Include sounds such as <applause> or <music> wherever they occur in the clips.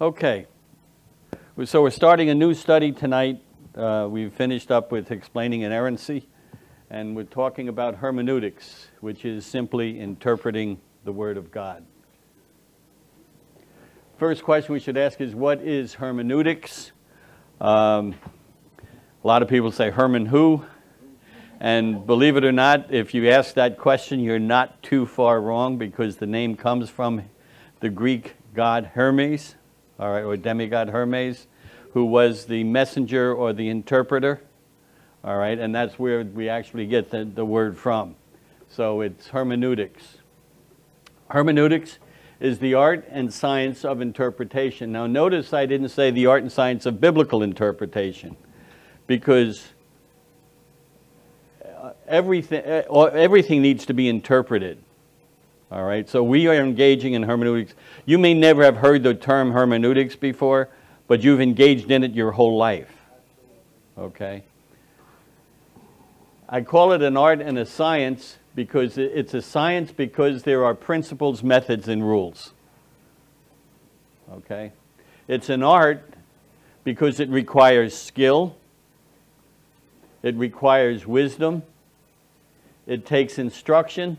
Okay. So we're starting a new study tonight. Uh, we've finished up with explaining inerrancy, and we're talking about hermeneutics, which is simply interpreting the Word of God. First question we should ask is what is hermeneutics? Um, a lot of people say Herman who? And believe it or not, if you ask that question, you're not too far wrong because the name comes from the Greek god Hermes, all right, or demigod Hermes, who was the messenger or the interpreter, all right, and that's where we actually get the, the word from. So it's hermeneutics. Hermeneutics is the art and science of interpretation. Now, notice I didn't say the art and science of biblical interpretation because uh, everything, uh, everything needs to be interpreted. All right, so we are engaging in hermeneutics. You may never have heard the term hermeneutics before, but you've engaged in it your whole life. Okay? I call it an art and a science because it's a science because there are principles, methods, and rules. Okay? It's an art because it requires skill, it requires wisdom, it takes instruction,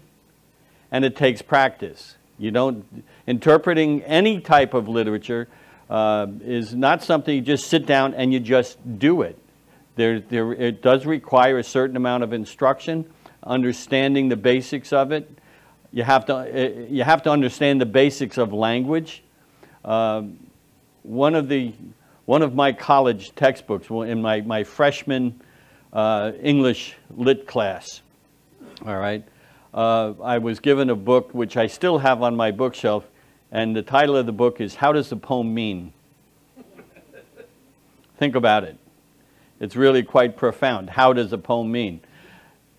and it takes practice. You don't, interpreting any type of literature uh, is not something you just sit down and you just do it. There, there, it does require a certain amount of instruction, understanding the basics of it. You have to, uh, you have to understand the basics of language. Uh, one, of the, one of my college textbooks in my, my freshman uh, English lit class, all right, uh, I was given a book which I still have on my bookshelf, and the title of the book is How Does the Poem Mean? Think about it. It's really quite profound. How does a poem mean?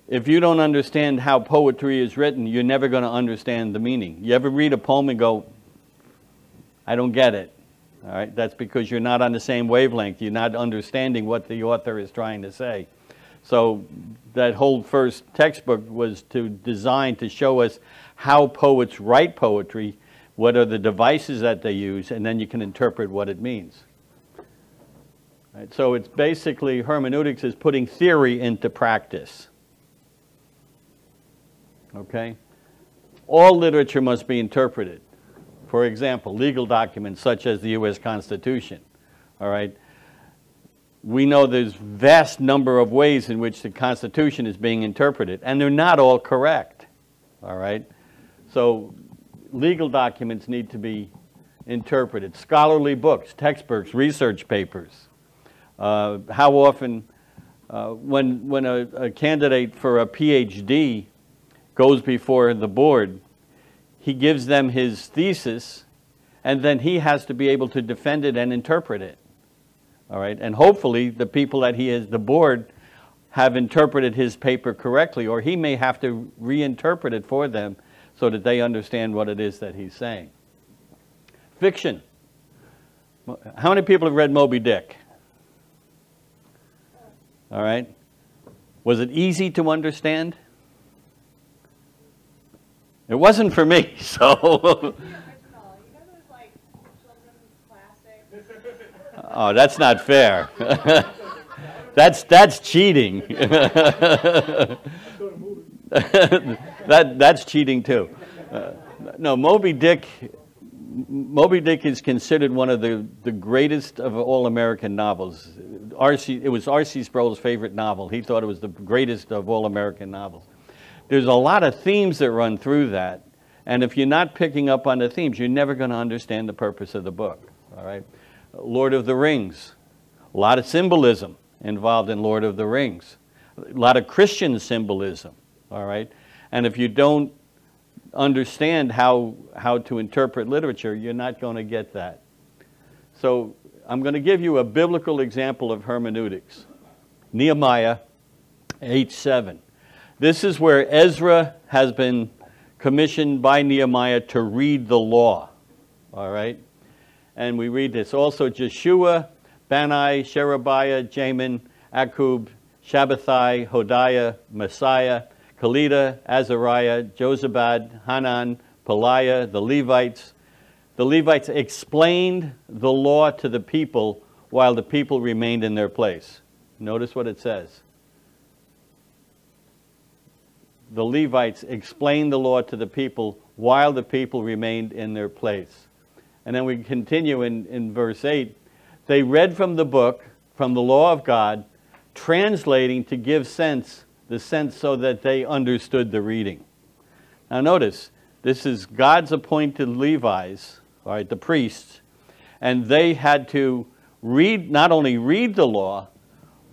If you don't understand how poetry is written, you're never going to understand the meaning. You ever read a poem and go, I don't get it. All right, that's because you're not on the same wavelength. You're not understanding what the author is trying to say. So that whole first textbook was to design to show us how poets write poetry, what are the devices that they use, and then you can interpret what it means. Right, so it's basically hermeneutics is putting theory into practice. Okay? All literature must be interpreted. For example, legal documents such as the U.S. Constitution. All right? We know there's vast number of ways in which the Constitution is being interpreted, and they're not all correct. All right? So legal documents need to be interpreted. Scholarly books, textbooks, research papers. Uh, how often, uh, when, when a, a candidate for a PhD goes before the board, he gives them his thesis, and then he has to be able to defend it and interpret it. All right, and hopefully the people that he is, the board, have interpreted his paper correctly, or he may have to reinterpret it for them so that they understand what it is that he's saying. Fiction. How many people have read Moby Dick? All right. Was it easy to understand? It wasn't for me, <laughs> so. Oh, that's not fair. <laughs> that's, that's cheating. <laughs> that, that's cheating too. Uh, no, Moby Dick, Moby Dick is considered one of the, the greatest of all American novels. R.C. It was R.C. Sproul's favorite novel. He thought it was the greatest of all American novels. There's a lot of themes that run through that, and if you're not picking up on the themes, you're never going to understand the purpose of the book. All right, Lord of the Rings, a lot of symbolism involved in Lord of the Rings, a lot of Christian symbolism. All right, and if you don't understand how, how to interpret literature, you're not going to get that. So I'm going to give you a biblical example of hermeneutics. Nehemiah 8:7. This is where Ezra has been commissioned by Nehemiah to read the law. All right? And we read this. Also Jeshua, Bani, Sherebiah, Jamin, Akkub, Shabbethai, Hodiah, Maaseiah, Kelita, Azariah, Jozabad, Hanan, Pelaiah, the Levites. The Levites explained the law to the people while the people remained in their place. Notice what it says. The Levites explained the law to the people while the people remained in their place. And then we continue in, in verse 8. They read from the book, from the law of God, translating to give sense the sense so that they understood the reading. Now notice, this is God's appointed Levites, all right, the priests, and they had to read, not only read the law,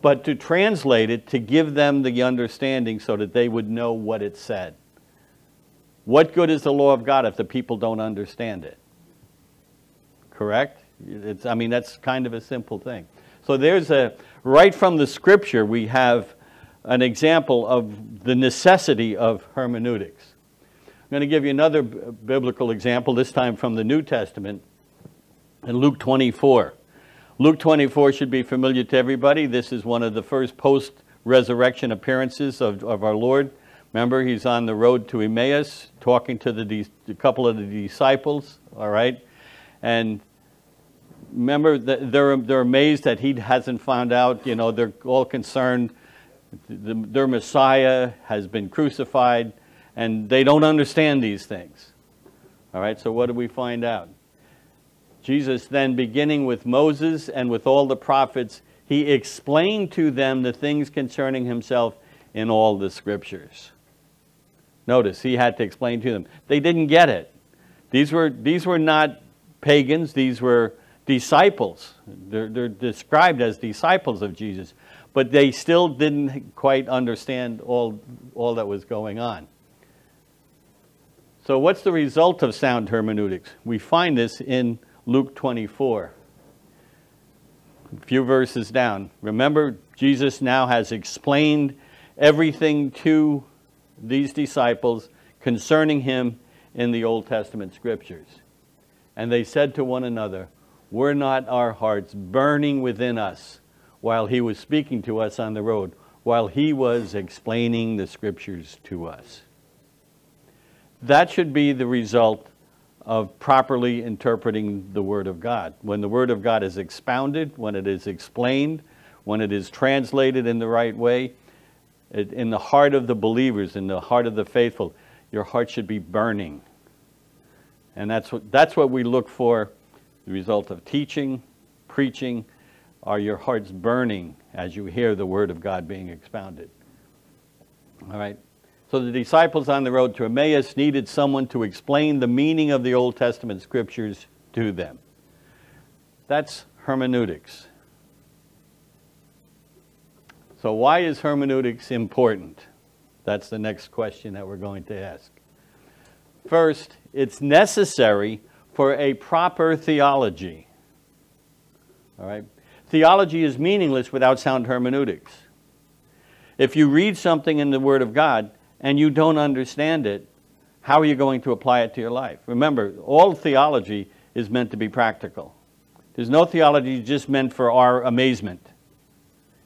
but to translate it to give them the understanding so that they would know what it said. What good is the law of God if the people don't understand it? Correct? It's, I mean, that's kind of a simple thing. So there's a, right from the scripture, we have an example of the necessity of hermeneutics. I'm going to give you another biblical example, this time from the New Testament, in Luke 24. Luke 24 should be familiar to everybody. This is one of the first post resurrection appearances of, of our Lord. Remember, he's on the road to Emmaus talking to the, a couple of the disciples, all right? And remember, they're, they're amazed that he hasn't found out, you know, they're all concerned the, their Messiah has been crucified, and they don't understand these things. All right, so what do we find out? Jesus then, beginning with Moses and with all the prophets, he explained to them the things concerning himself in all the scriptures. Notice, he had to explain to them. They didn't get it. These were, these were not pagans, these were disciples. They're, they're described as disciples of Jesus but they still didn't quite understand all, all that was going on. So what's the result of sound hermeneutics? We find this in Luke 24. A few verses down. Remember, Jesus now has explained everything to these disciples concerning him in the Old Testament scriptures. And they said to one another, Were not our hearts burning within us while he was speaking to us on the road, while he was explaining the scriptures to us. That should be the result of properly interpreting the Word of God. When the Word of God is expounded, when it is explained, when it is translated in the right way, it, in the heart of the believers, in the heart of the faithful, your heart should be burning. And that's what, that's what we look for the result of teaching, preaching, are your hearts burning as you hear the word of God being expounded? All right. So the disciples on the road to Emmaus needed someone to explain the meaning of the Old Testament scriptures to them. That's hermeneutics. So why is hermeneutics important? That's the next question that we're going to ask. First, it's necessary for a proper theology. All right? Theology is meaningless without sound hermeneutics. If you read something in the Word of God and you don't understand it, how are you going to apply it to your life? Remember, all theology is meant to be practical. There's no theology just meant for our amazement.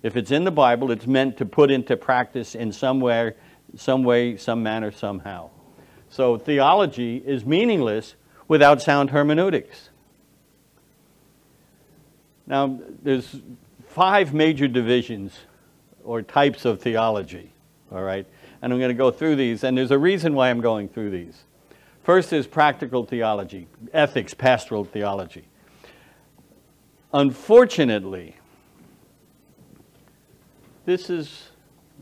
If it's in the Bible, it's meant to put into practice in some way, some way, some manner, somehow. So theology is meaningless without sound hermeneutics. Now, there's five major divisions or types of theology, all right? And I'm going to go through these, and there's a reason why I'm going through these. First is practical theology, ethics, pastoral theology. Unfortunately, this is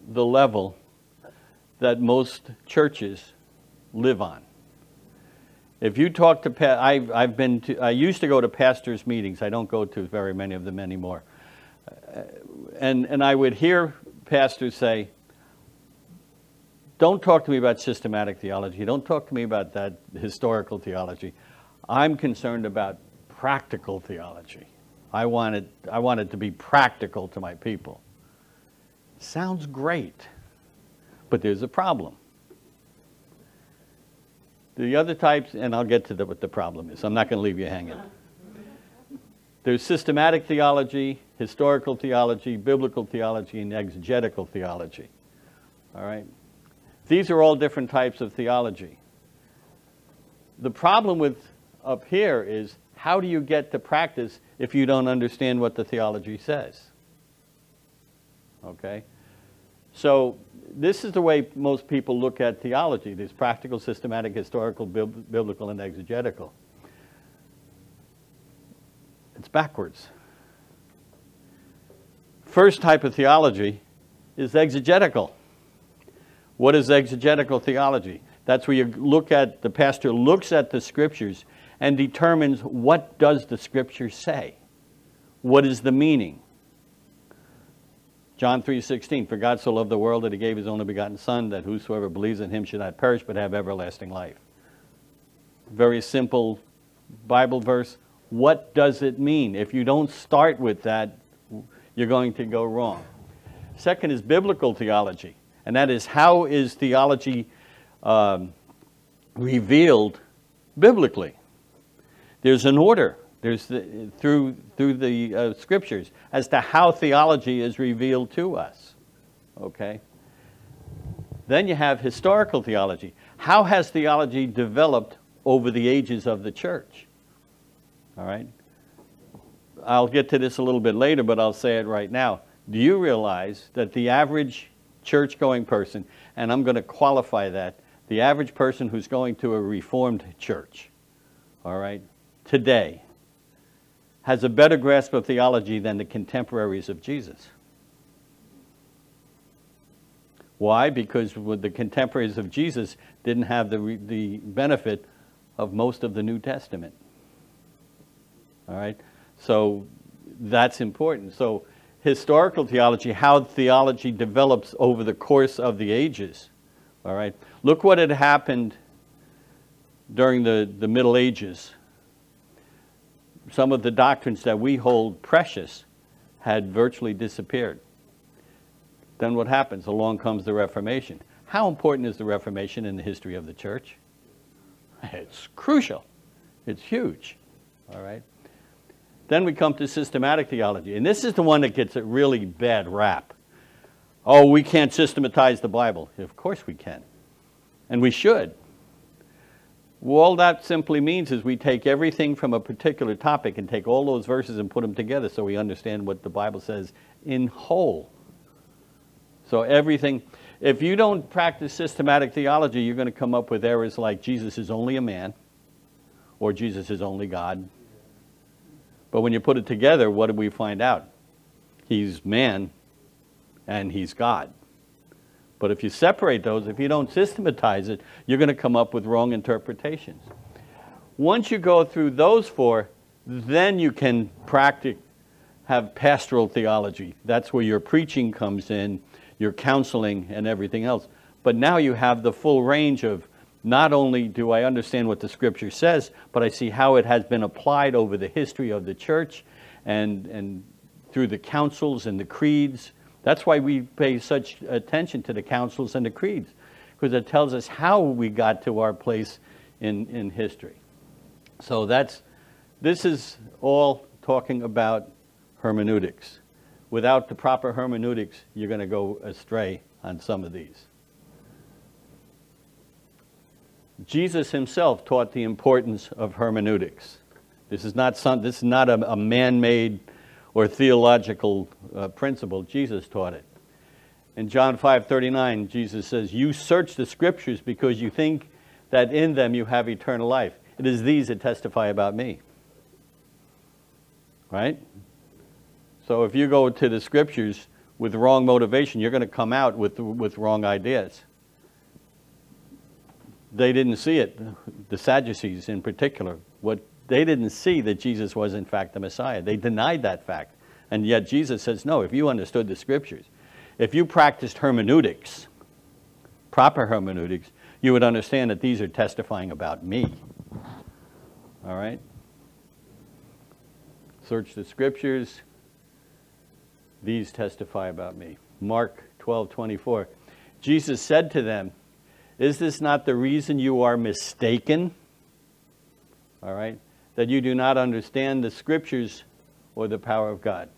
the level that most churches live on. If you talk to, pa- I've, I've been to, I used to go to pastors' meetings. I don't go to very many of them anymore. Uh, and, and I would hear pastors say, don't talk to me about systematic theology. Don't talk to me about that historical theology. I'm concerned about practical theology. I want it, I want it to be practical to my people. Sounds great, but there's a problem. The other types, and I'll get to the, what the problem is. I'm not going to leave you hanging. There's systematic theology, historical theology, biblical theology, and exegetical theology. All right? These are all different types of theology. The problem with up here is how do you get to practice if you don't understand what the theology says? Okay? So this is the way most people look at theology. There's practical, systematic, historical, biblical, and exegetical. It's backwards. First type of theology is exegetical. What is exegetical theology? That's where you look at, the pastor looks at the scriptures and determines what does the scripture say? What is the meaning? John 3:16 For God so loved the world that he gave his only begotten son that whosoever believes in him should not perish but have everlasting life. Very simple Bible verse. What does it mean? If you don't start with that, you're going to go wrong. Second is biblical theology, and that is how is theology um, revealed biblically? There's an order there's the, through, through the uh, scriptures as to how theology is revealed to us. Okay? Then you have historical theology. How has theology developed over the ages of the church? All right? I'll get to this a little bit later, but I'll say it right now. Do you realize that the average church going person, and I'm going to qualify that, the average person who's going to a reformed church, all right, today, has a better grasp of theology than the contemporaries of Jesus. Why? Because the contemporaries of Jesus didn't have the, the benefit of most of the New Testament. All right? So that's important. So historical theology, how theology develops over the course of the ages. All right? Look what had happened during the, the Middle Ages some of the doctrines that we hold precious had virtually disappeared. Then what happens? Along comes the Reformation. How important is the Reformation in the history of the church? It's crucial. It's huge. All right. Then we come to systematic theology. And this is the one that gets a really bad rap. Oh, we can't systematize the Bible. Of course we can. And we should. All that simply means is we take everything from a particular topic and take all those verses and put them together so we understand what the Bible says in whole. So everything, if you don't practice systematic theology, you're going to come up with errors like Jesus is only a man or Jesus is only God. But when you put it together, what do we find out? He's man and he's God. But if you separate those, if you don't systematize it, you're going to come up with wrong interpretations. Once you go through those four, then you can practice, have pastoral theology. That's where your preaching comes in, your counseling, and everything else. But now you have the full range of not only do I understand what the scripture says, but I see how it has been applied over the history of the church and, and through the councils and the creeds that's why we pay such attention to the councils and the creeds, because it tells us how we got to our place in, in history. So that's, this is all talking about hermeneutics. Without the proper hermeneutics, you're going to go astray on some of these. Jesus himself taught the importance of hermeneutics. This is not, some, this is not a, a man-made or theological uh, principle. Jesus taught it. In John 5:39, Jesus says, "You search the scriptures because you think that in them you have eternal life. It is these that testify about me. Right? So if you go to the scriptures with wrong motivation, you're going to come out with, with wrong ideas. They didn't see it, the Sadducees in particular. What they didn't see that Jesus was in fact the Messiah. They denied that fact. And yet Jesus says, no, if you understood the scriptures, if you practiced hermeneutics, proper hermeneutics, you would understand that these are testifying about me. All right? Search the scriptures. These testify about me. Mark 12, 24. Jesus said to them, Is this not the reason you are mistaken? All right? That you do not understand the scriptures or the power of God.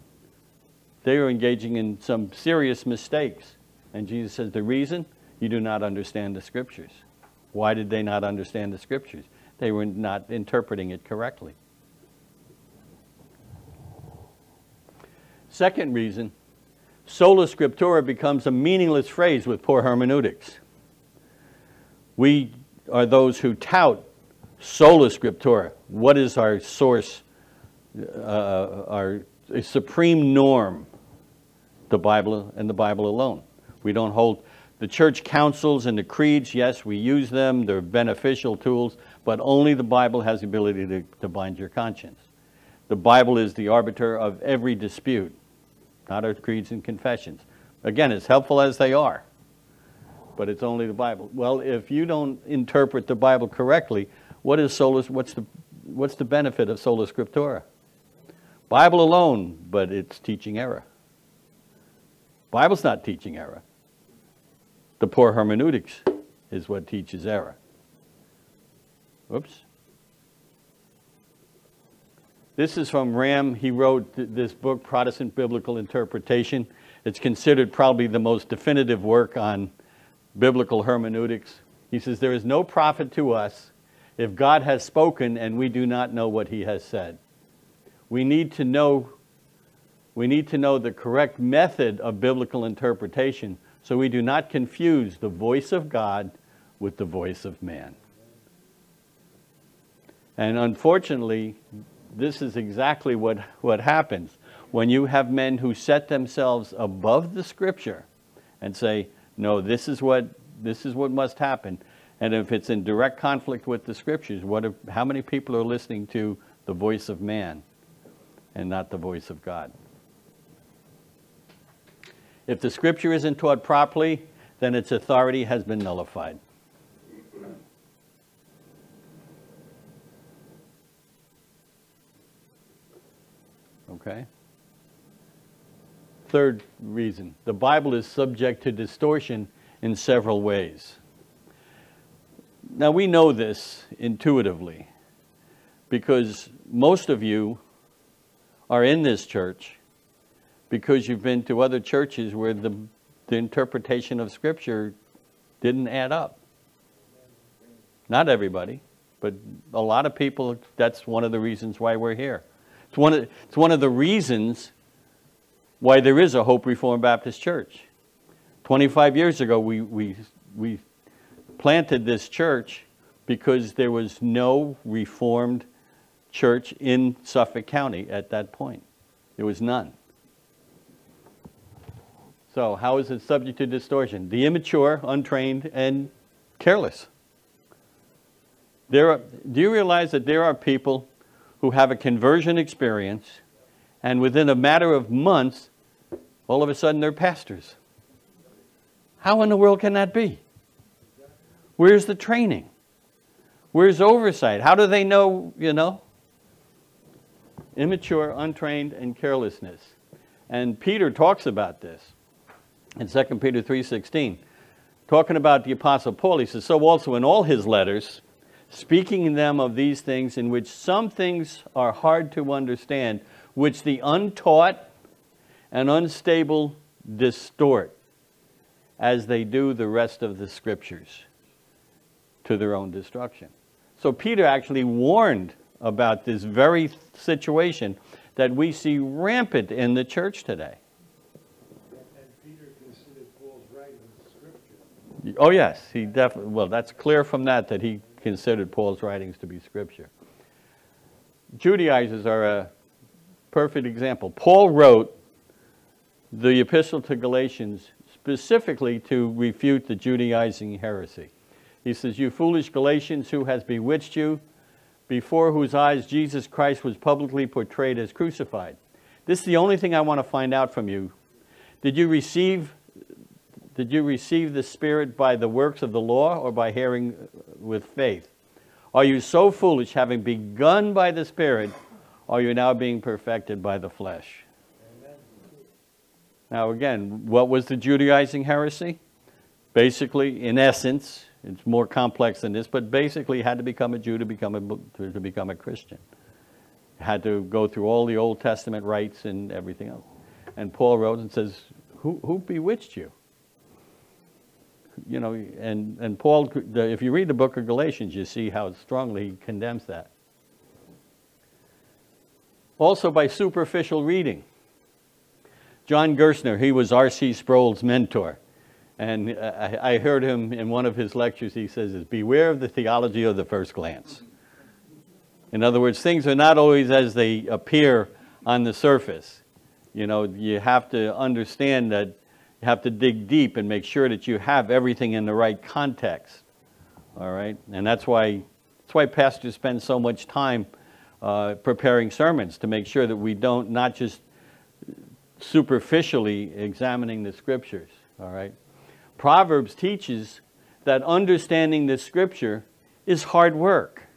They are engaging in some serious mistakes. And Jesus says, The reason? You do not understand the scriptures. Why did they not understand the scriptures? They were not interpreting it correctly. Second reason, sola scriptura becomes a meaningless phrase with poor hermeneutics. We are those who tout sola scriptura. What is our source, uh, our supreme norm? The Bible and the Bible alone. We don't hold the church councils and the creeds, yes, we use them, they're beneficial tools, but only the Bible has the ability to, to bind your conscience. The Bible is the arbiter of every dispute, not our creeds and confessions. Again, as helpful as they are, but it's only the Bible. Well, if you don't interpret the Bible correctly, what is sola, what's the, what's the benefit of sola scriptura? Bible alone, but it's teaching error. Bible's not teaching error. The poor hermeneutics is what teaches error. Oops. This is from Ramm. He wrote th this book, Protestant Biblical Interpretation. It's considered probably the most definitive work on biblical hermeneutics. He says, There is no profit to us if God has spoken and we do not know what he has said. We need to know, we need to know the correct method of biblical interpretation so we do not confuse the voice of God with the voice of man. And unfortunately, this is exactly what, what happens when you have men who set themselves above the scripture and say, no, this is what, this is what must happen. And if it's in direct conflict with the scriptures, what if, how many people are listening to the voice of man and not the voice of God? If the scripture isn't taught properly, then its authority has been nullified. Okay? Third reason the Bible is subject to distortion in several ways. Now, we know this intuitively because most of you are in this church because you've been to other churches where the, the interpretation of Scripture didn't add up. Not everybody, but a lot of people, that's one of the reasons why we're here. It's one of, it's one of the reasons why there is a Hope Reformed Baptist Church. 25 years ago, we, we, we planted this church because there was no Reformed church in Suffolk County at that point. There was none. So how is it subject to distortion? The immature, untrained, and careless. There are, do you realize that there are people who have a conversion experience and within a matter of months, all of a sudden they're pastors? How in the world can that be? Where's the training? Where's oversight? How do they know, you know? Immature, untrained, and carelessness. And Peter talks about this in 2 Peter 3.16, talking about the Apostle Paul, he says, so also in all his letters, speaking in them of these things in which some things are hard to understand, which the untaught and unstable distort, as they do the rest of the scriptures, to their own destruction. So Peter actually warned about this very situation that we see rampant in the church today. Oh, yes, he definitely, well, that's clear from that that he considered Paul's writings to be scripture. Judaizers are a perfect example. Paul wrote the epistle to Galatians specifically to refute the Judaizing heresy. He says, You foolish Galatians, who has bewitched you, before whose eyes Jesus Christ was publicly portrayed as crucified. This is the only thing I want to find out from you. Did you receive did you receive the Spirit by the works of the law or by hearing with faith? Are you so foolish, having begun by the Spirit, are you now being perfected by the flesh? Amen. Now, again, what was the Judaizing heresy? Basically, in essence, it's more complex than this, but basically, had to become a Jew to become a, to become a Christian. Had to go through all the Old Testament rites and everything else. And Paul wrote and says, Who, who bewitched you? you know, and, and Paul, if you read the book of Galatians, you see how strongly he condemns that. Also by superficial reading. John Gerstner, he was R.C. Sproul's mentor. And I, I heard him in one of his lectures, he says, is beware of the theology of the first glance. In other words, things are not always as they appear on the surface. You know, you have to understand that you have to dig deep and make sure that you have everything in the right context. All right? And that's why, that's why pastors spend so much time uh, preparing sermons to make sure that we don't not just superficially examining the scriptures. All right? Proverbs teaches that understanding the scripture is hard work.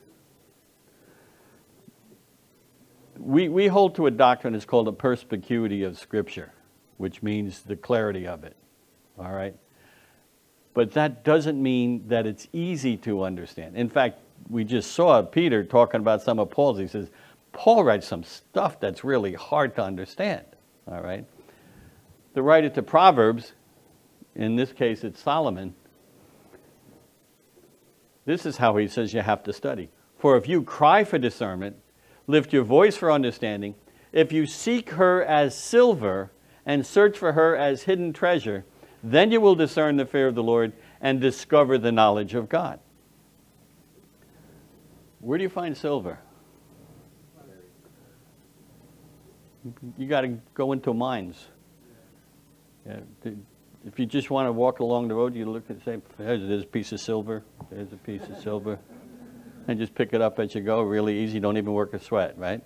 We, we hold to a doctrine that's called a perspicuity of scripture which means the clarity of it. All right? But that doesn't mean that it's easy to understand. In fact, we just saw Peter talking about some of Paul's. He says, Paul writes some stuff that's really hard to understand. All right? The writer to Proverbs, in this case it's Solomon, this is how he says you have to study. For if you cry for discernment, lift your voice for understanding, if you seek her as silver, and search for her as hidden treasure, then you will discern the fear of the Lord and discover the knowledge of God. Where do you find silver? You got to go into mines. Yeah, if you just want to walk along the road, you look and say, there's a piece of silver, there's a piece of silver. And just pick it up as you go, really easy, don't even work a sweat, right?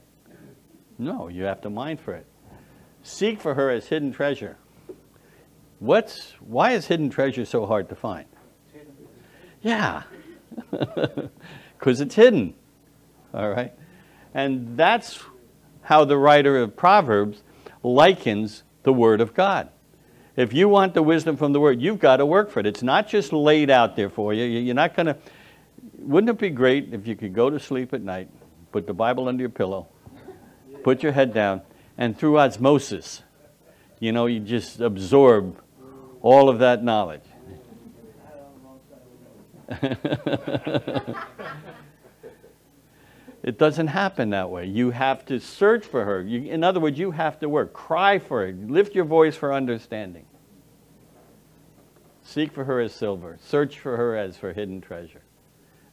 No, you have to mine for it. Seek for her as hidden treasure. What's, why is hidden treasure so hard to find? Yeah, <laughs> because it's hidden. All right? And that's how the writer of Proverbs likens the Word of God. If you want the wisdom from the Word, you've got to work for it. It's not just laid out there for you. You're not going to. Wouldn't it be great if you could go to sleep at night, put the Bible under your pillow, put your head down, and through osmosis, you know, you just absorb all of that knowledge. <laughs> it doesn't happen that way. You have to search for her. You, in other words, you have to work. Cry for it. Lift your voice for understanding. Seek for her as silver. Search for her as for hidden treasure.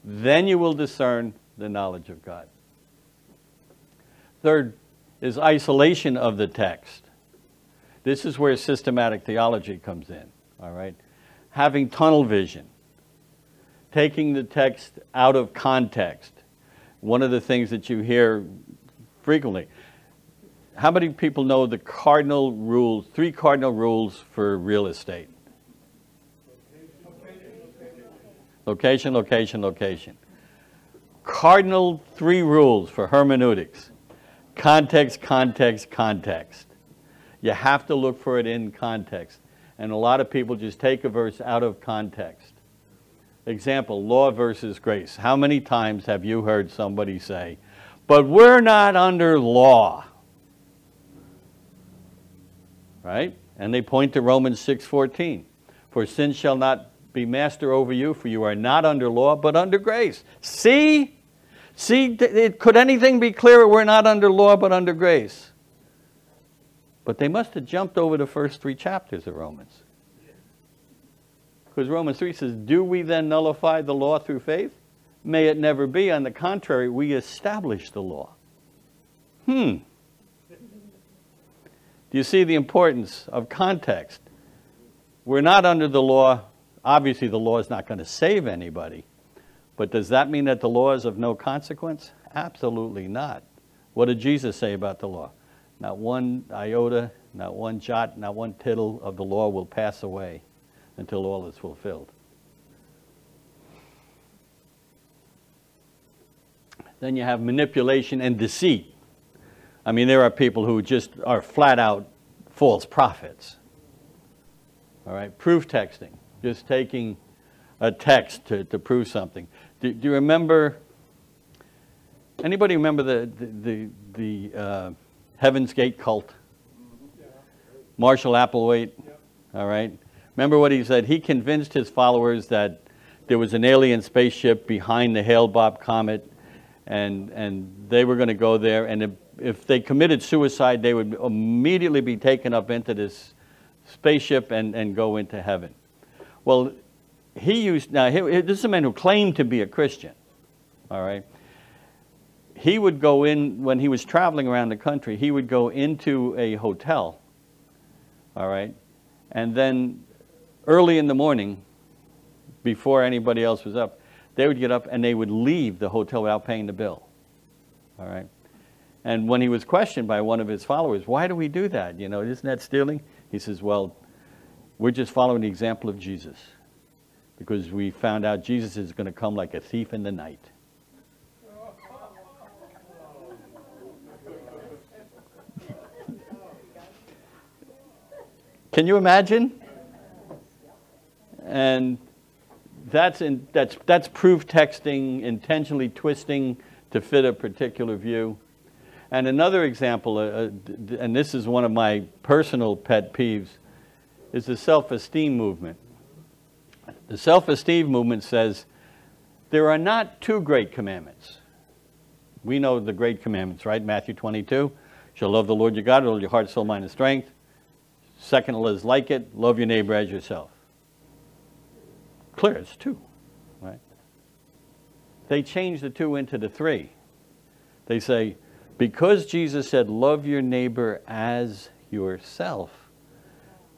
Then you will discern the knowledge of God. Third is isolation of the text. This is where systematic theology comes in, all right? Having tunnel vision, taking the text out of context. One of the things that you hear frequently. How many people know the cardinal rules, three cardinal rules for real estate? Location, location, location. Cardinal three rules for hermeneutics. Context, context, context. You have to look for it in context. And a lot of people just take a verse out of context. Example, law versus grace. How many times have you heard somebody say, but we're not under law? Right? And they point to Romans 6:14. For sin shall not be master over you, for you are not under law, but under grace. See? See, could anything be clearer? We're not under law, but under grace. But they must have jumped over the first three chapters of Romans. Because Romans 3 says, Do we then nullify the law through faith? May it never be. On the contrary, we establish the law. Hmm. Do you see the importance of context? We're not under the law. Obviously, the law is not going to save anybody. But does that mean that the law is of no consequence? Absolutely not. What did Jesus say about the law? Not one iota, not one jot, not one tittle of the law will pass away until all is fulfilled. Then you have manipulation and deceit. I mean, there are people who just are flat out false prophets. All right, proof texting, just taking a text to, to prove something. Do, do you remember, anybody remember the, the, the, the uh, Heaven's Gate cult? Marshall Applewhite, all right? Remember what he said? He convinced his followers that there was an alien spaceship behind the Hale-Bopp comet, and, and they were going to go there, and if, if they committed suicide, they would immediately be taken up into this spaceship and, and go into heaven. Well, he used, now he, this is a man who claimed to be a Christian, all right? He would go in, when he was traveling around the country, he would go into a hotel, all right? And then early in the morning, before anybody else was up, they would get up and they would leave the hotel without paying the bill. All right? And when he was questioned by one of his followers, why do we do that? You know, isn't that stealing? He says, well, we're just following the example of Jesus because we found out Jesus is going to come like a thief in the night. <laughs> Can you imagine? And that's, in, that's, that's proof texting, intentionally twisting to fit a particular view. And another example, uh, uh and this is one of my personal pet peeves, is the self-esteem movement. The self-esteem movement says there are not two great commandments. We know the great commandments, right? Matthew 22, shall love the Lord your God with all your heart, soul, mind, and strength. Second is like it, love your neighbor as yourself. Clear, it's two, right? They change the two into the three. They say, because Jesus said, love your neighbor as yourself,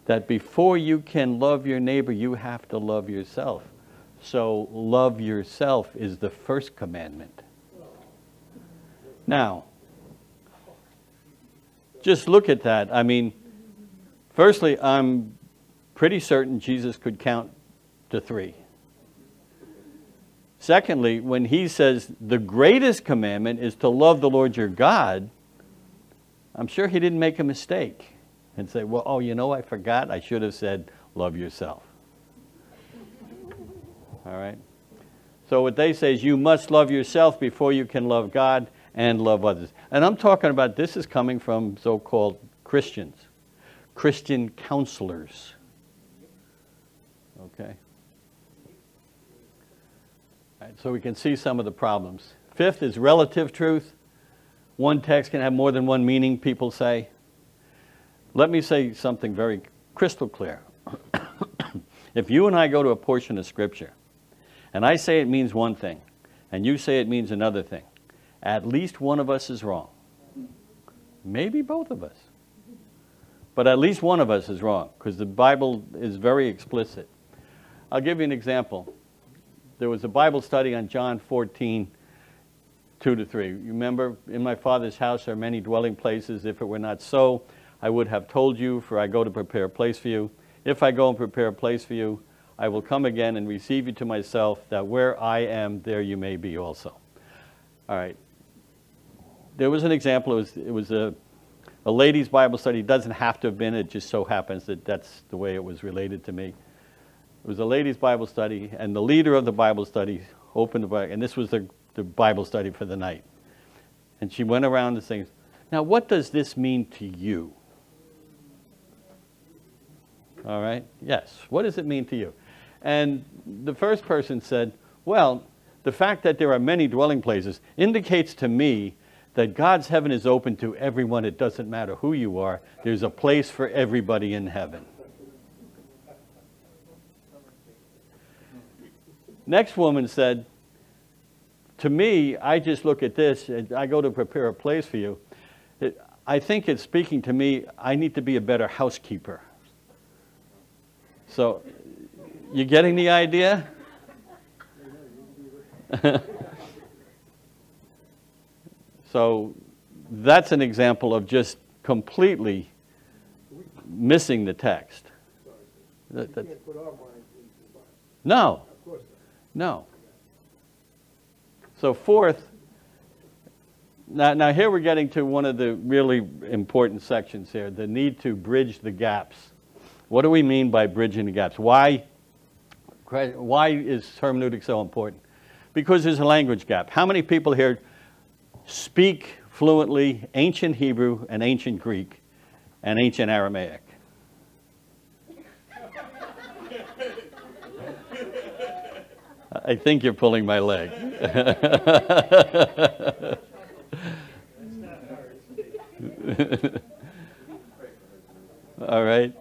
that before you can love your neighbor, you have to love yourself. So, love yourself is the first commandment. Now, just look at that. I mean, firstly, I'm pretty certain Jesus could count to three. Secondly, when he says the greatest commandment is to love the Lord your God, I'm sure he didn't make a mistake and say, well, oh, you know, I forgot. I should have said, love yourself. All right? So what they say is you must love yourself before you can love God and love others. And I'm talking about this is coming from so-called Christians, Christian counselors. Okay? So we can see some of the problems. Fifth is relative truth. One text can have more than one meaning, people say. Let me say something very crystal clear. <coughs> if you and I go to a portion of Scripture, and I say it means one thing, and you say it means another thing, at least one of us is wrong. Maybe both of us. But at least one of us is wrong, because the Bible is very explicit. I'll give you an example there was a Bible study on John 14, 2 to 3. You remember, in my Father's house are many dwelling places. If it were not so, I would have told you, for I go to prepare a place for you. If I go and prepare a place for you, I will come again and receive you to myself, that where I am, there you may be also. All right. There was an example. It was, it was a, a ladies' Bible study. It doesn't have to have been. It just so happens that that's the way it was related to me. It was a ladies' Bible study, and the leader of the Bible study opened the Bible, and this was the, the Bible study for the night. And she went around and saying, Now, what does this mean to you? All right? Yes. What does it mean to you? And the first person said, Well, the fact that there are many dwelling places indicates to me that God's heaven is open to everyone. It doesn't matter who you are, there's a place for everybody in heaven. Next woman said, to me, I just look at this, I go to prepare a place for you. I think it's speaking to me, I need to be a better housekeeper. So, you getting the idea? <laughs> so, that's an example of just completely missing the text. That- that- can't put our minds into the Bible. no, no. So fourth, now, now here we're getting to one of the really important sections here, the need to bridge the gaps. What do we mean by bridging the gaps? Why, why is hermeneutics so important? Because there's a language gap. How many people here speak fluently ancient Hebrew and ancient Greek and ancient Aramaic? I think you're pulling my leg. <laughs> All right.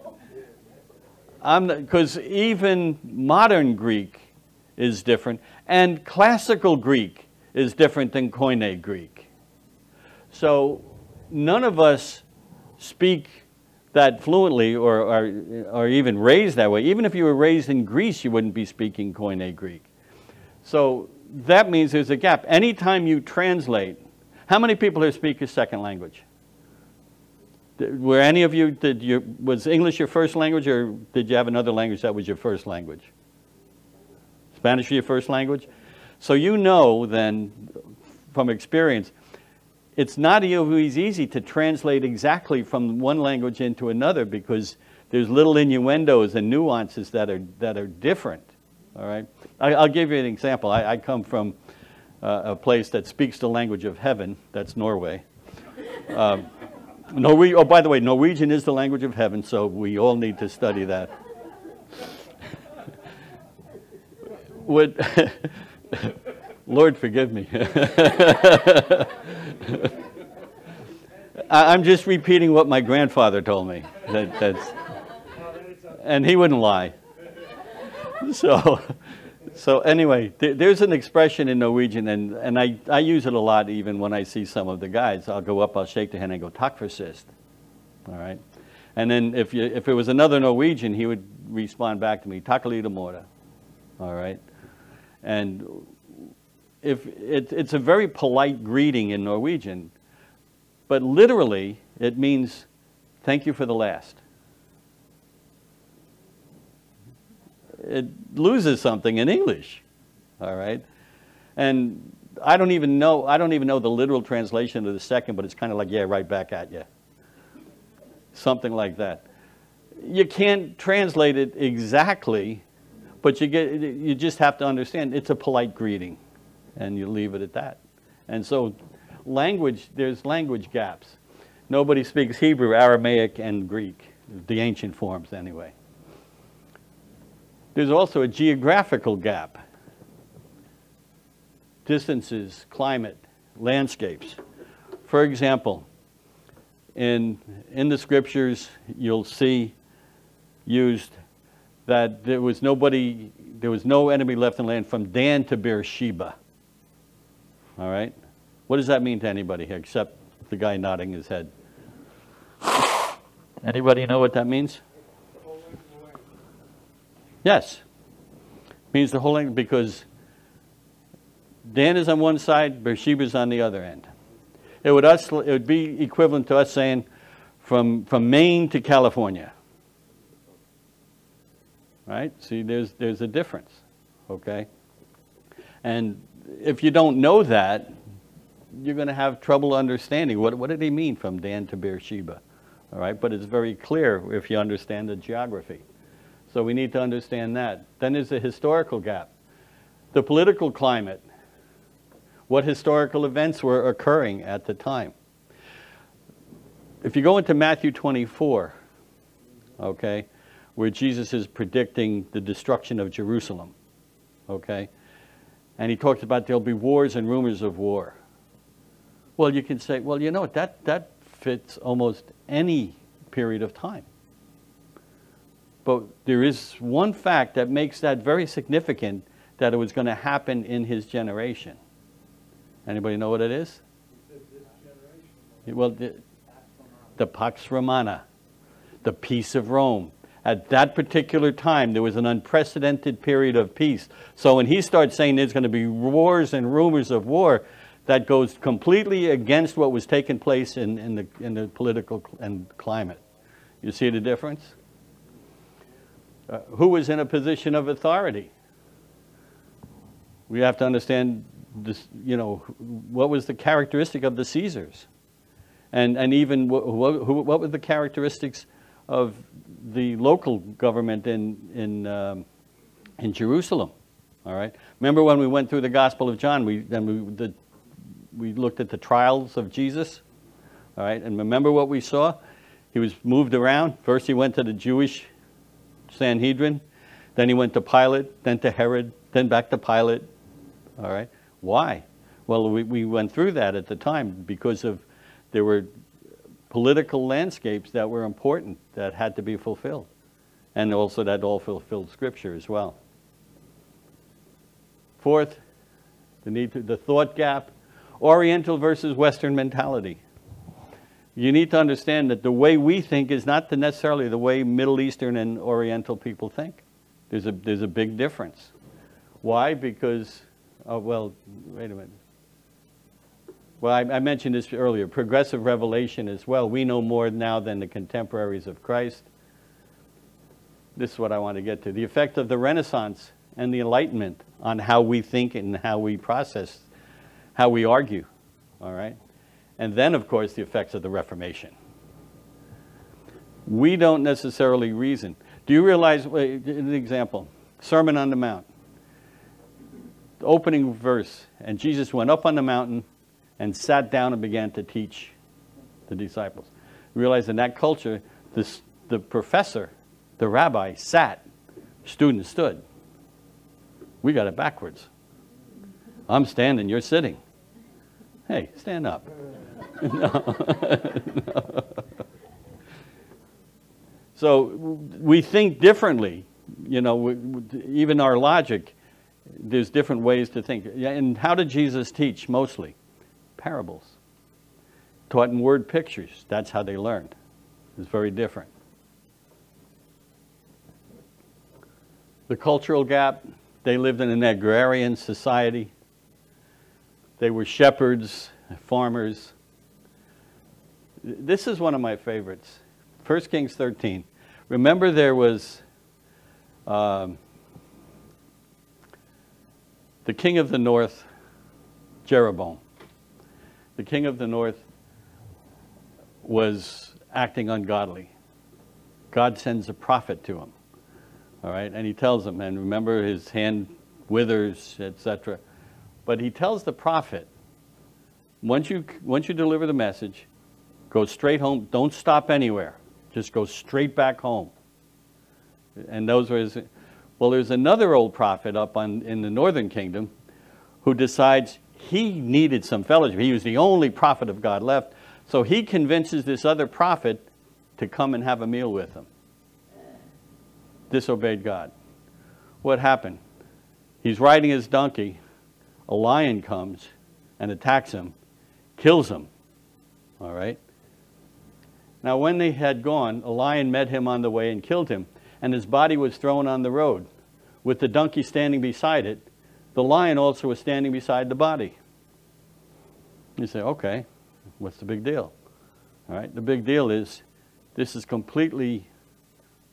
Because even modern Greek is different, and classical Greek is different than Koine Greek. So none of us speak that fluently or are, or even raised that way. Even if you were raised in Greece, you wouldn't be speaking Koine Greek. So that means there's a gap. Anytime you translate, how many people here speak a second language? Were any of you, did you, was English your first language or did you have another language that was your first language? Spanish your first language? So you know then from experience, it's not always easy to translate exactly from one language into another because there's little innuendos and nuances that are, that are different. All right? I, I'll give you an example. I, I come from uh, a place that speaks the language of heaven, that's Norway. Um, Norwe- oh, by the way, Norwegian is the language of heaven, so we all need to study that. <laughs> Would, <laughs> Lord forgive me. <laughs> I'm just repeating what my grandfather told me. That, and he wouldn't lie. So, so anyway, there, there's an expression in Norwegian, and, and I, I use it a lot even when I see some of the guys. I'll go up, I'll shake the hand, and go, "Takk for sist." All right? And then if, you, if it was another Norwegian, he would respond back to me, "Takk mora." All right? And if it, it's a very polite greeting in Norwegian, but literally it means thank you for the last. It loses something in English, all right? And I don't even know, I don't even know the literal translation of the second, but it's kind of like, yeah, right back at you. Something like that. You can't translate it exactly, but you get, you just have to understand it's a polite greeting, and you leave it at that. And so, language, there's language gaps. Nobody speaks Hebrew, Aramaic, and Greek, the ancient forms anyway. There's also a geographical gap. Distances, climate, landscapes. For example, in, in the scriptures, you'll see used that there was nobody, there was no enemy left in land from Dan to Beersheba. All right? What does that mean to anybody here except the guy nodding his head? Anybody know what that means? Yes. Means the whole thing because Dan is on one side, Beersheba is on the other end. It would, us, it would be equivalent to us saying from, from Maine to California. Right? See, there's, there's a difference. Okay? And if you don't know that, you're going to have trouble understanding what, what did he mean from Dan to Beersheba. All right? But it's very clear if you understand the geography. So we need to understand that. Then there's a historical gap. The political climate, what historical events were occurring at the time. If you go into Matthew 24, okay, where Jesus is predicting the destruction of Jerusalem, okay, and he talks about there'll be wars and rumors of war. Well, you can say, well, you know what, that, that fits almost any period of time. But there is one fact that makes that very significant that it was going to happen in his generation. Anybody know what it is? Well, the, the Pax Romana, the peace of Rome. At that particular time, there was an unprecedented period of peace. So when he starts saying there's going to be wars and rumors of war, that goes completely against what was taking place in, in, the, in the political and climate. You see the difference? Uh, who was in a position of authority? We have to understand this, you know, what was the characteristic of the Caesars? And, and even what, what were the characteristics of the local government in, in, um, in Jerusalem? All right. Remember when we went through the Gospel of John, we, then we, the, we looked at the trials of Jesus? All right. And remember what we saw? He was moved around. First, he went to the Jewish Sanhedrin. Then he went to Pilate, then to Herod, then back to Pilate. All right. Why? Well, we, we went through that at the time because of there were political landscapes that were important that had to be fulfilled. And also that all fulfilled scripture as well. Fourth, the need to, the thought gap, Oriental versus Western mentality. You need to understand that the way we think is not necessarily the way Middle Eastern and Oriental people think. There's a, there's a big difference. Why? Because, oh, well, wait a minute. Well, I, I, mentioned this earlier, progressive revelation as well. We know more now than the contemporaries of Christ. This is what I want to get to. The effect of the Renaissance and the Enlightenment on how we think and how we process, how we argue, all right? And then, of course, the effects of the Reformation. We don't necessarily reason. Do you realize, an example, Sermon on the Mount, the opening verse, and Jesus went up on the mountain and sat down and began to teach the disciples. Realize in that culture, this, the professor, the rabbi, sat, students stood. We got it backwards. I'm standing, you're sitting. Hey, stand up. no. <laughs> no. <laughs> So we think differently. You know, even our logic, there's different ways to think. And how did Jesus teach mostly? parables. Taught in word pictures. That's how they learned. It's very different. The cultural gap, they lived in an agrarian society. They were shepherds, farmers. This is one of my favorites. 1 Kings 13. Remember there was um, the king of the north, Jeroboam the king of the north was acting ungodly. God sends a prophet to him. All right, and he tells him, and remember his hand withers, etc. But he tells the prophet, once you once you deliver the message, go straight home. Don't stop anywhere. Just go straight back home. And those were his. Well, there's another old prophet up on in the northern kingdom, who decides he needed some fellowship. He was the only prophet of God left. So he convinces this other prophet to come and have a meal with him. Disobeyed God. What happened? He's riding his donkey. A lion comes and attacks him, kills him. All right? Now, when they had gone, a lion met him on the way and killed him, and his body was thrown on the road, with the donkey standing beside it, the lion also was standing beside the body. You say, okay, what's the big deal? All right, the big deal is this is completely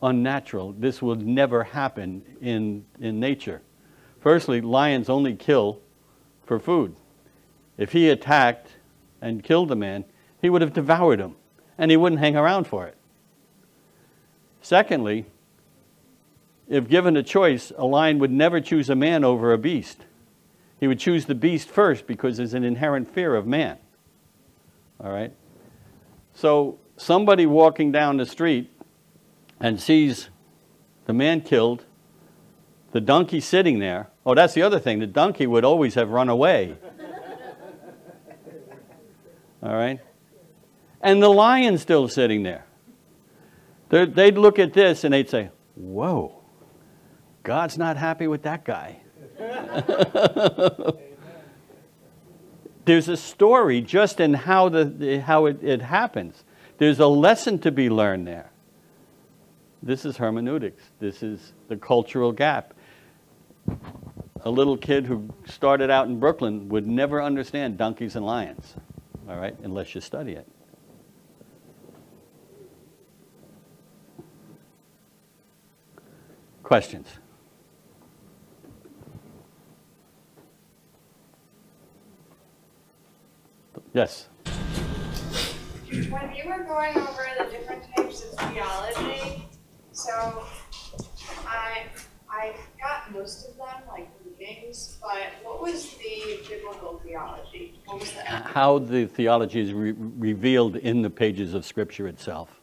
unnatural. This will never happen in, in nature. Firstly, lions only kill for food. If he attacked and killed the man, he would have devoured him and he wouldn't hang around for it. Secondly, if given a choice, a lion would never choose a man over a beast. He would choose the beast first because there's an inherent fear of man. All right? So somebody walking down the street and sees the man killed, the donkey sitting there. Oh, that's the other thing. The donkey would always have run away. <laughs> All right? And the lion still sitting there. They'd look at this and they'd say, Whoa, God's not happy with that guy. <laughs> There's a story just in how, the- how it, it happens. There's a lesson to be learned there. This is hermeneutics. This is the cultural gap. A little kid who started out in Brooklyn would never understand donkeys and lions, all right, unless you study it. Questions? Yes. When you were going over the different types of theology, so I I got most of them like readings, but what was the biblical theology? What was the How the theology is re- revealed in the pages of Scripture itself.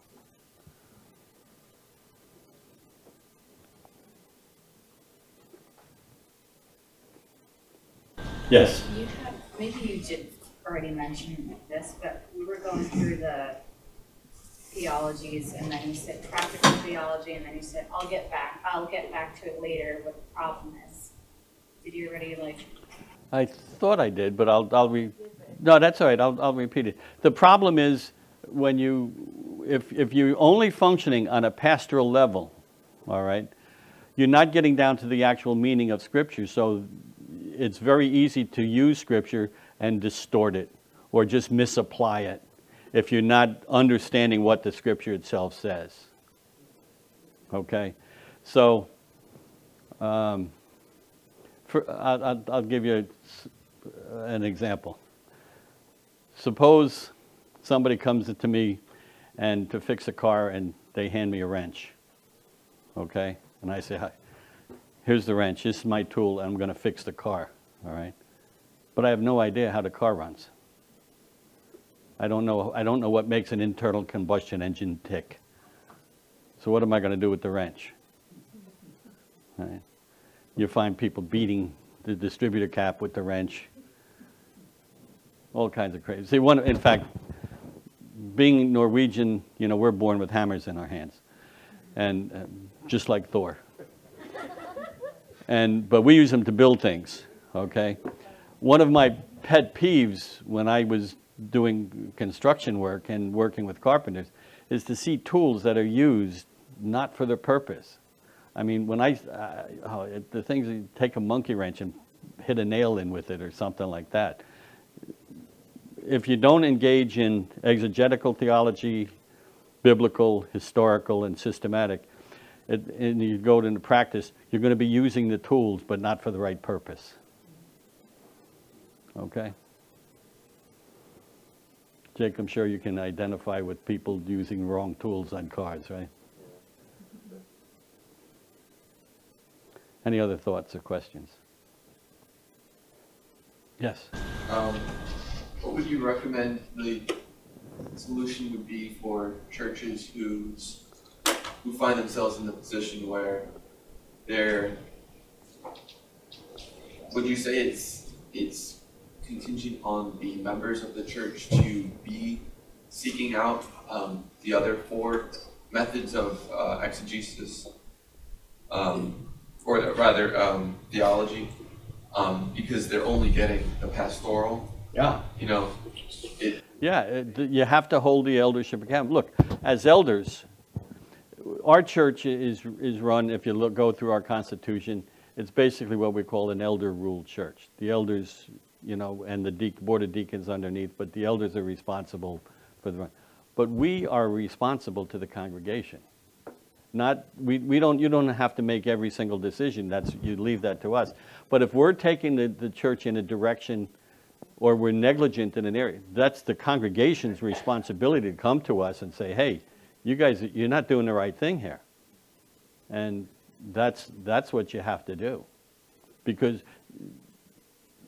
Yes. You have, maybe you did already mention this, but we were going through the theologies and then you said practical theology and then you said, I'll get back, I'll get back to it later what the problem is. Did you already like, I thought I did, but I'll, I'll re, no, that's all right, I'll, I'll repeat it. The problem is when you, if, if you're only functioning on a pastoral level, all right, you're not getting down to the actual meaning of Scripture, so it's very easy to use Scripture and distort it or just misapply it if you're not understanding what the Scripture itself says. Okay? So, um, for, I'll, I'll- I'll give you an example. Suppose somebody comes to me and to fix a car and they hand me a wrench, okay? And I say, "Hi, here's the wrench, this is my tool, I'm gonna fix the car, all right? But I have no idea how the car runs. I don't know, I don't know what makes an internal combustion engine tick. So what am I gonna do with the wrench? Right? you find people beating the distributor cap with the wrench. All kinds of crazy. See, one, in fact, being Norwegian, you know, we're born with hammers in our hands, and um, just like Thor. And but we use them to build things. Okay, one of my pet peeves when I was doing construction work and working with carpenters is to see tools that are used not for their purpose. I mean, when I, uh, oh, the things, you take a monkey wrench and hit a nail in with it or something like that. If you don't engage in exegetical theology, biblical, historical, and systematic, it, and you go into practice, you're going to be using the tools, but not for the right purpose. Okay? Jake, I'm sure you can identify with people using wrong tools on cars, right? Any other thoughts or questions? Yes. Um, what would you recommend the solution would be for churches who's, who find themselves in the position where they're, would you say it's, it's contingent on the members of the church to be seeking out, um, the other four methods of, uh, exegesis? Um, or rather, um, theology, um, because they're only getting the pastoral, Yeah. you know, it, Yeah, it- you have to hold the eldership accountable. Look, as elders, our church is, is run, if you look, go through our constitution, it's basically what we call an elder-ruled church. The elders, you know, and the deacon, board of deacons underneath, but the elders are responsible for the, run. but we are responsible to the congregation. Not, we, we don't, you don't have to make every single decision, that's, you leave that to us. But if we're taking the, the church in a direction, or we're negligent in an area, that's the congregation's responsibility to come to us and say, hey, you guys, you're not doing the right thing here. And that's, that's what you have to do. Because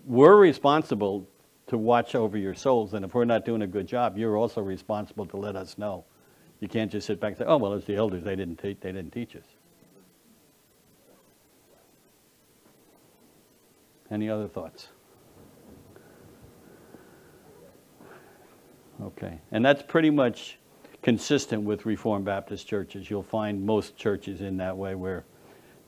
we're responsible to watch over your souls, and if we're not doing a good job, you're also responsible to let us know. You can't just sit back and say, oh, well, it's the elders, they didn't teach, they didn't teach us. Any other thoughts? Okay, and that's pretty much consistent with Reformed Baptist churches. You'll find most churches in that way where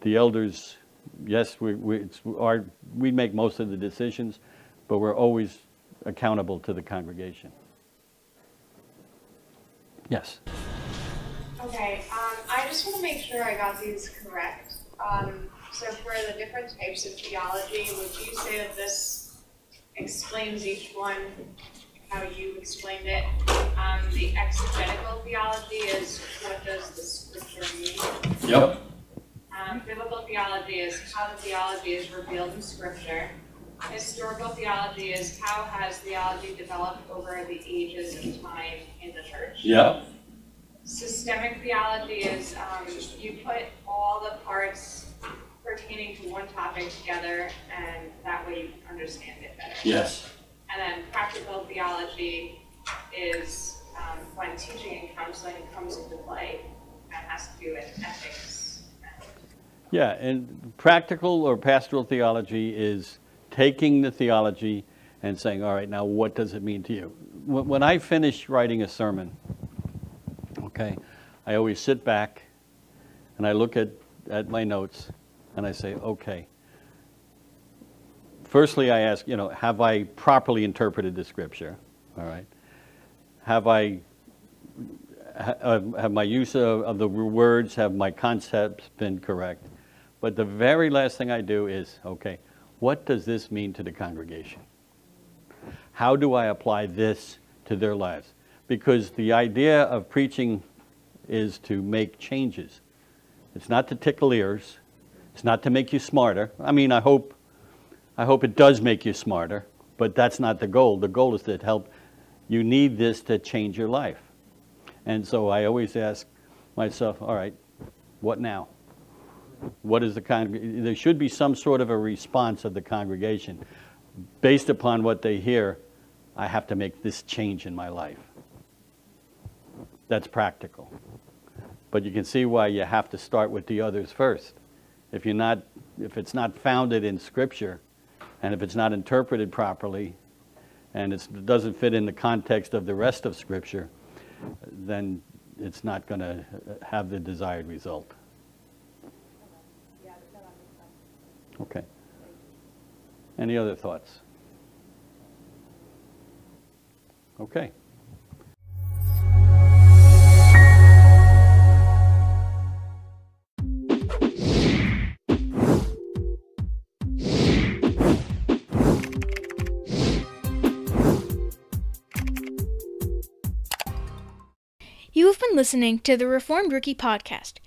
the elders yes, we, we, it's our, we make most of the decisions, but we're always accountable to the congregation. Yes. Okay, um, I just want to make sure I got these correct. Um, so for the different types of theology, would you say that this explains each one how you explained it? Um, the exegetical theology is what does the scripture mean? Yep. Um, biblical theology is how the theology is revealed in scripture. Historical theology is how has theology developed over the ages and time in the church. Yep. Systemic theology is um, you put all the parts pertaining to one topic together, and that way you understand it better. Yes. And then practical theology is um, when teaching and counseling comes into play and has to do with ethics. Yeah, and practical or pastoral theology is taking the theology and saying, all right, now what does it mean to you? When I finish writing a sermon, okay, I always sit back and I look at, at my notes and I say, okay. Firstly, I ask, you know, have I properly interpreted the scripture? All right. Have I uh, have my use of, of the words, have my concepts been correct? But the very last thing I do is, okay, what does this mean to the congregation? How do I apply this to their lives? Because the idea of preaching is to make changes. It's not to tickle ears. It's not to make you smarter. I mean, I hope, I hope it does make you smarter, but that's not the goal. The goal is to help. You need this to change your life. And so I always ask myself, all right, what now? What is the con- there should be some sort of a response of the congregation based upon what they hear. I have to make this change in my life. That's practical. But you can see why you have to start with the others first. If you're not if it's not founded in scripture and if it's not interpreted properly and it doesn't fit in the context of the rest of scripture, then it's not going to have the desired result. Okay. Any other thoughts? Okay. You have been listening to the Reformed Rookie Podcast,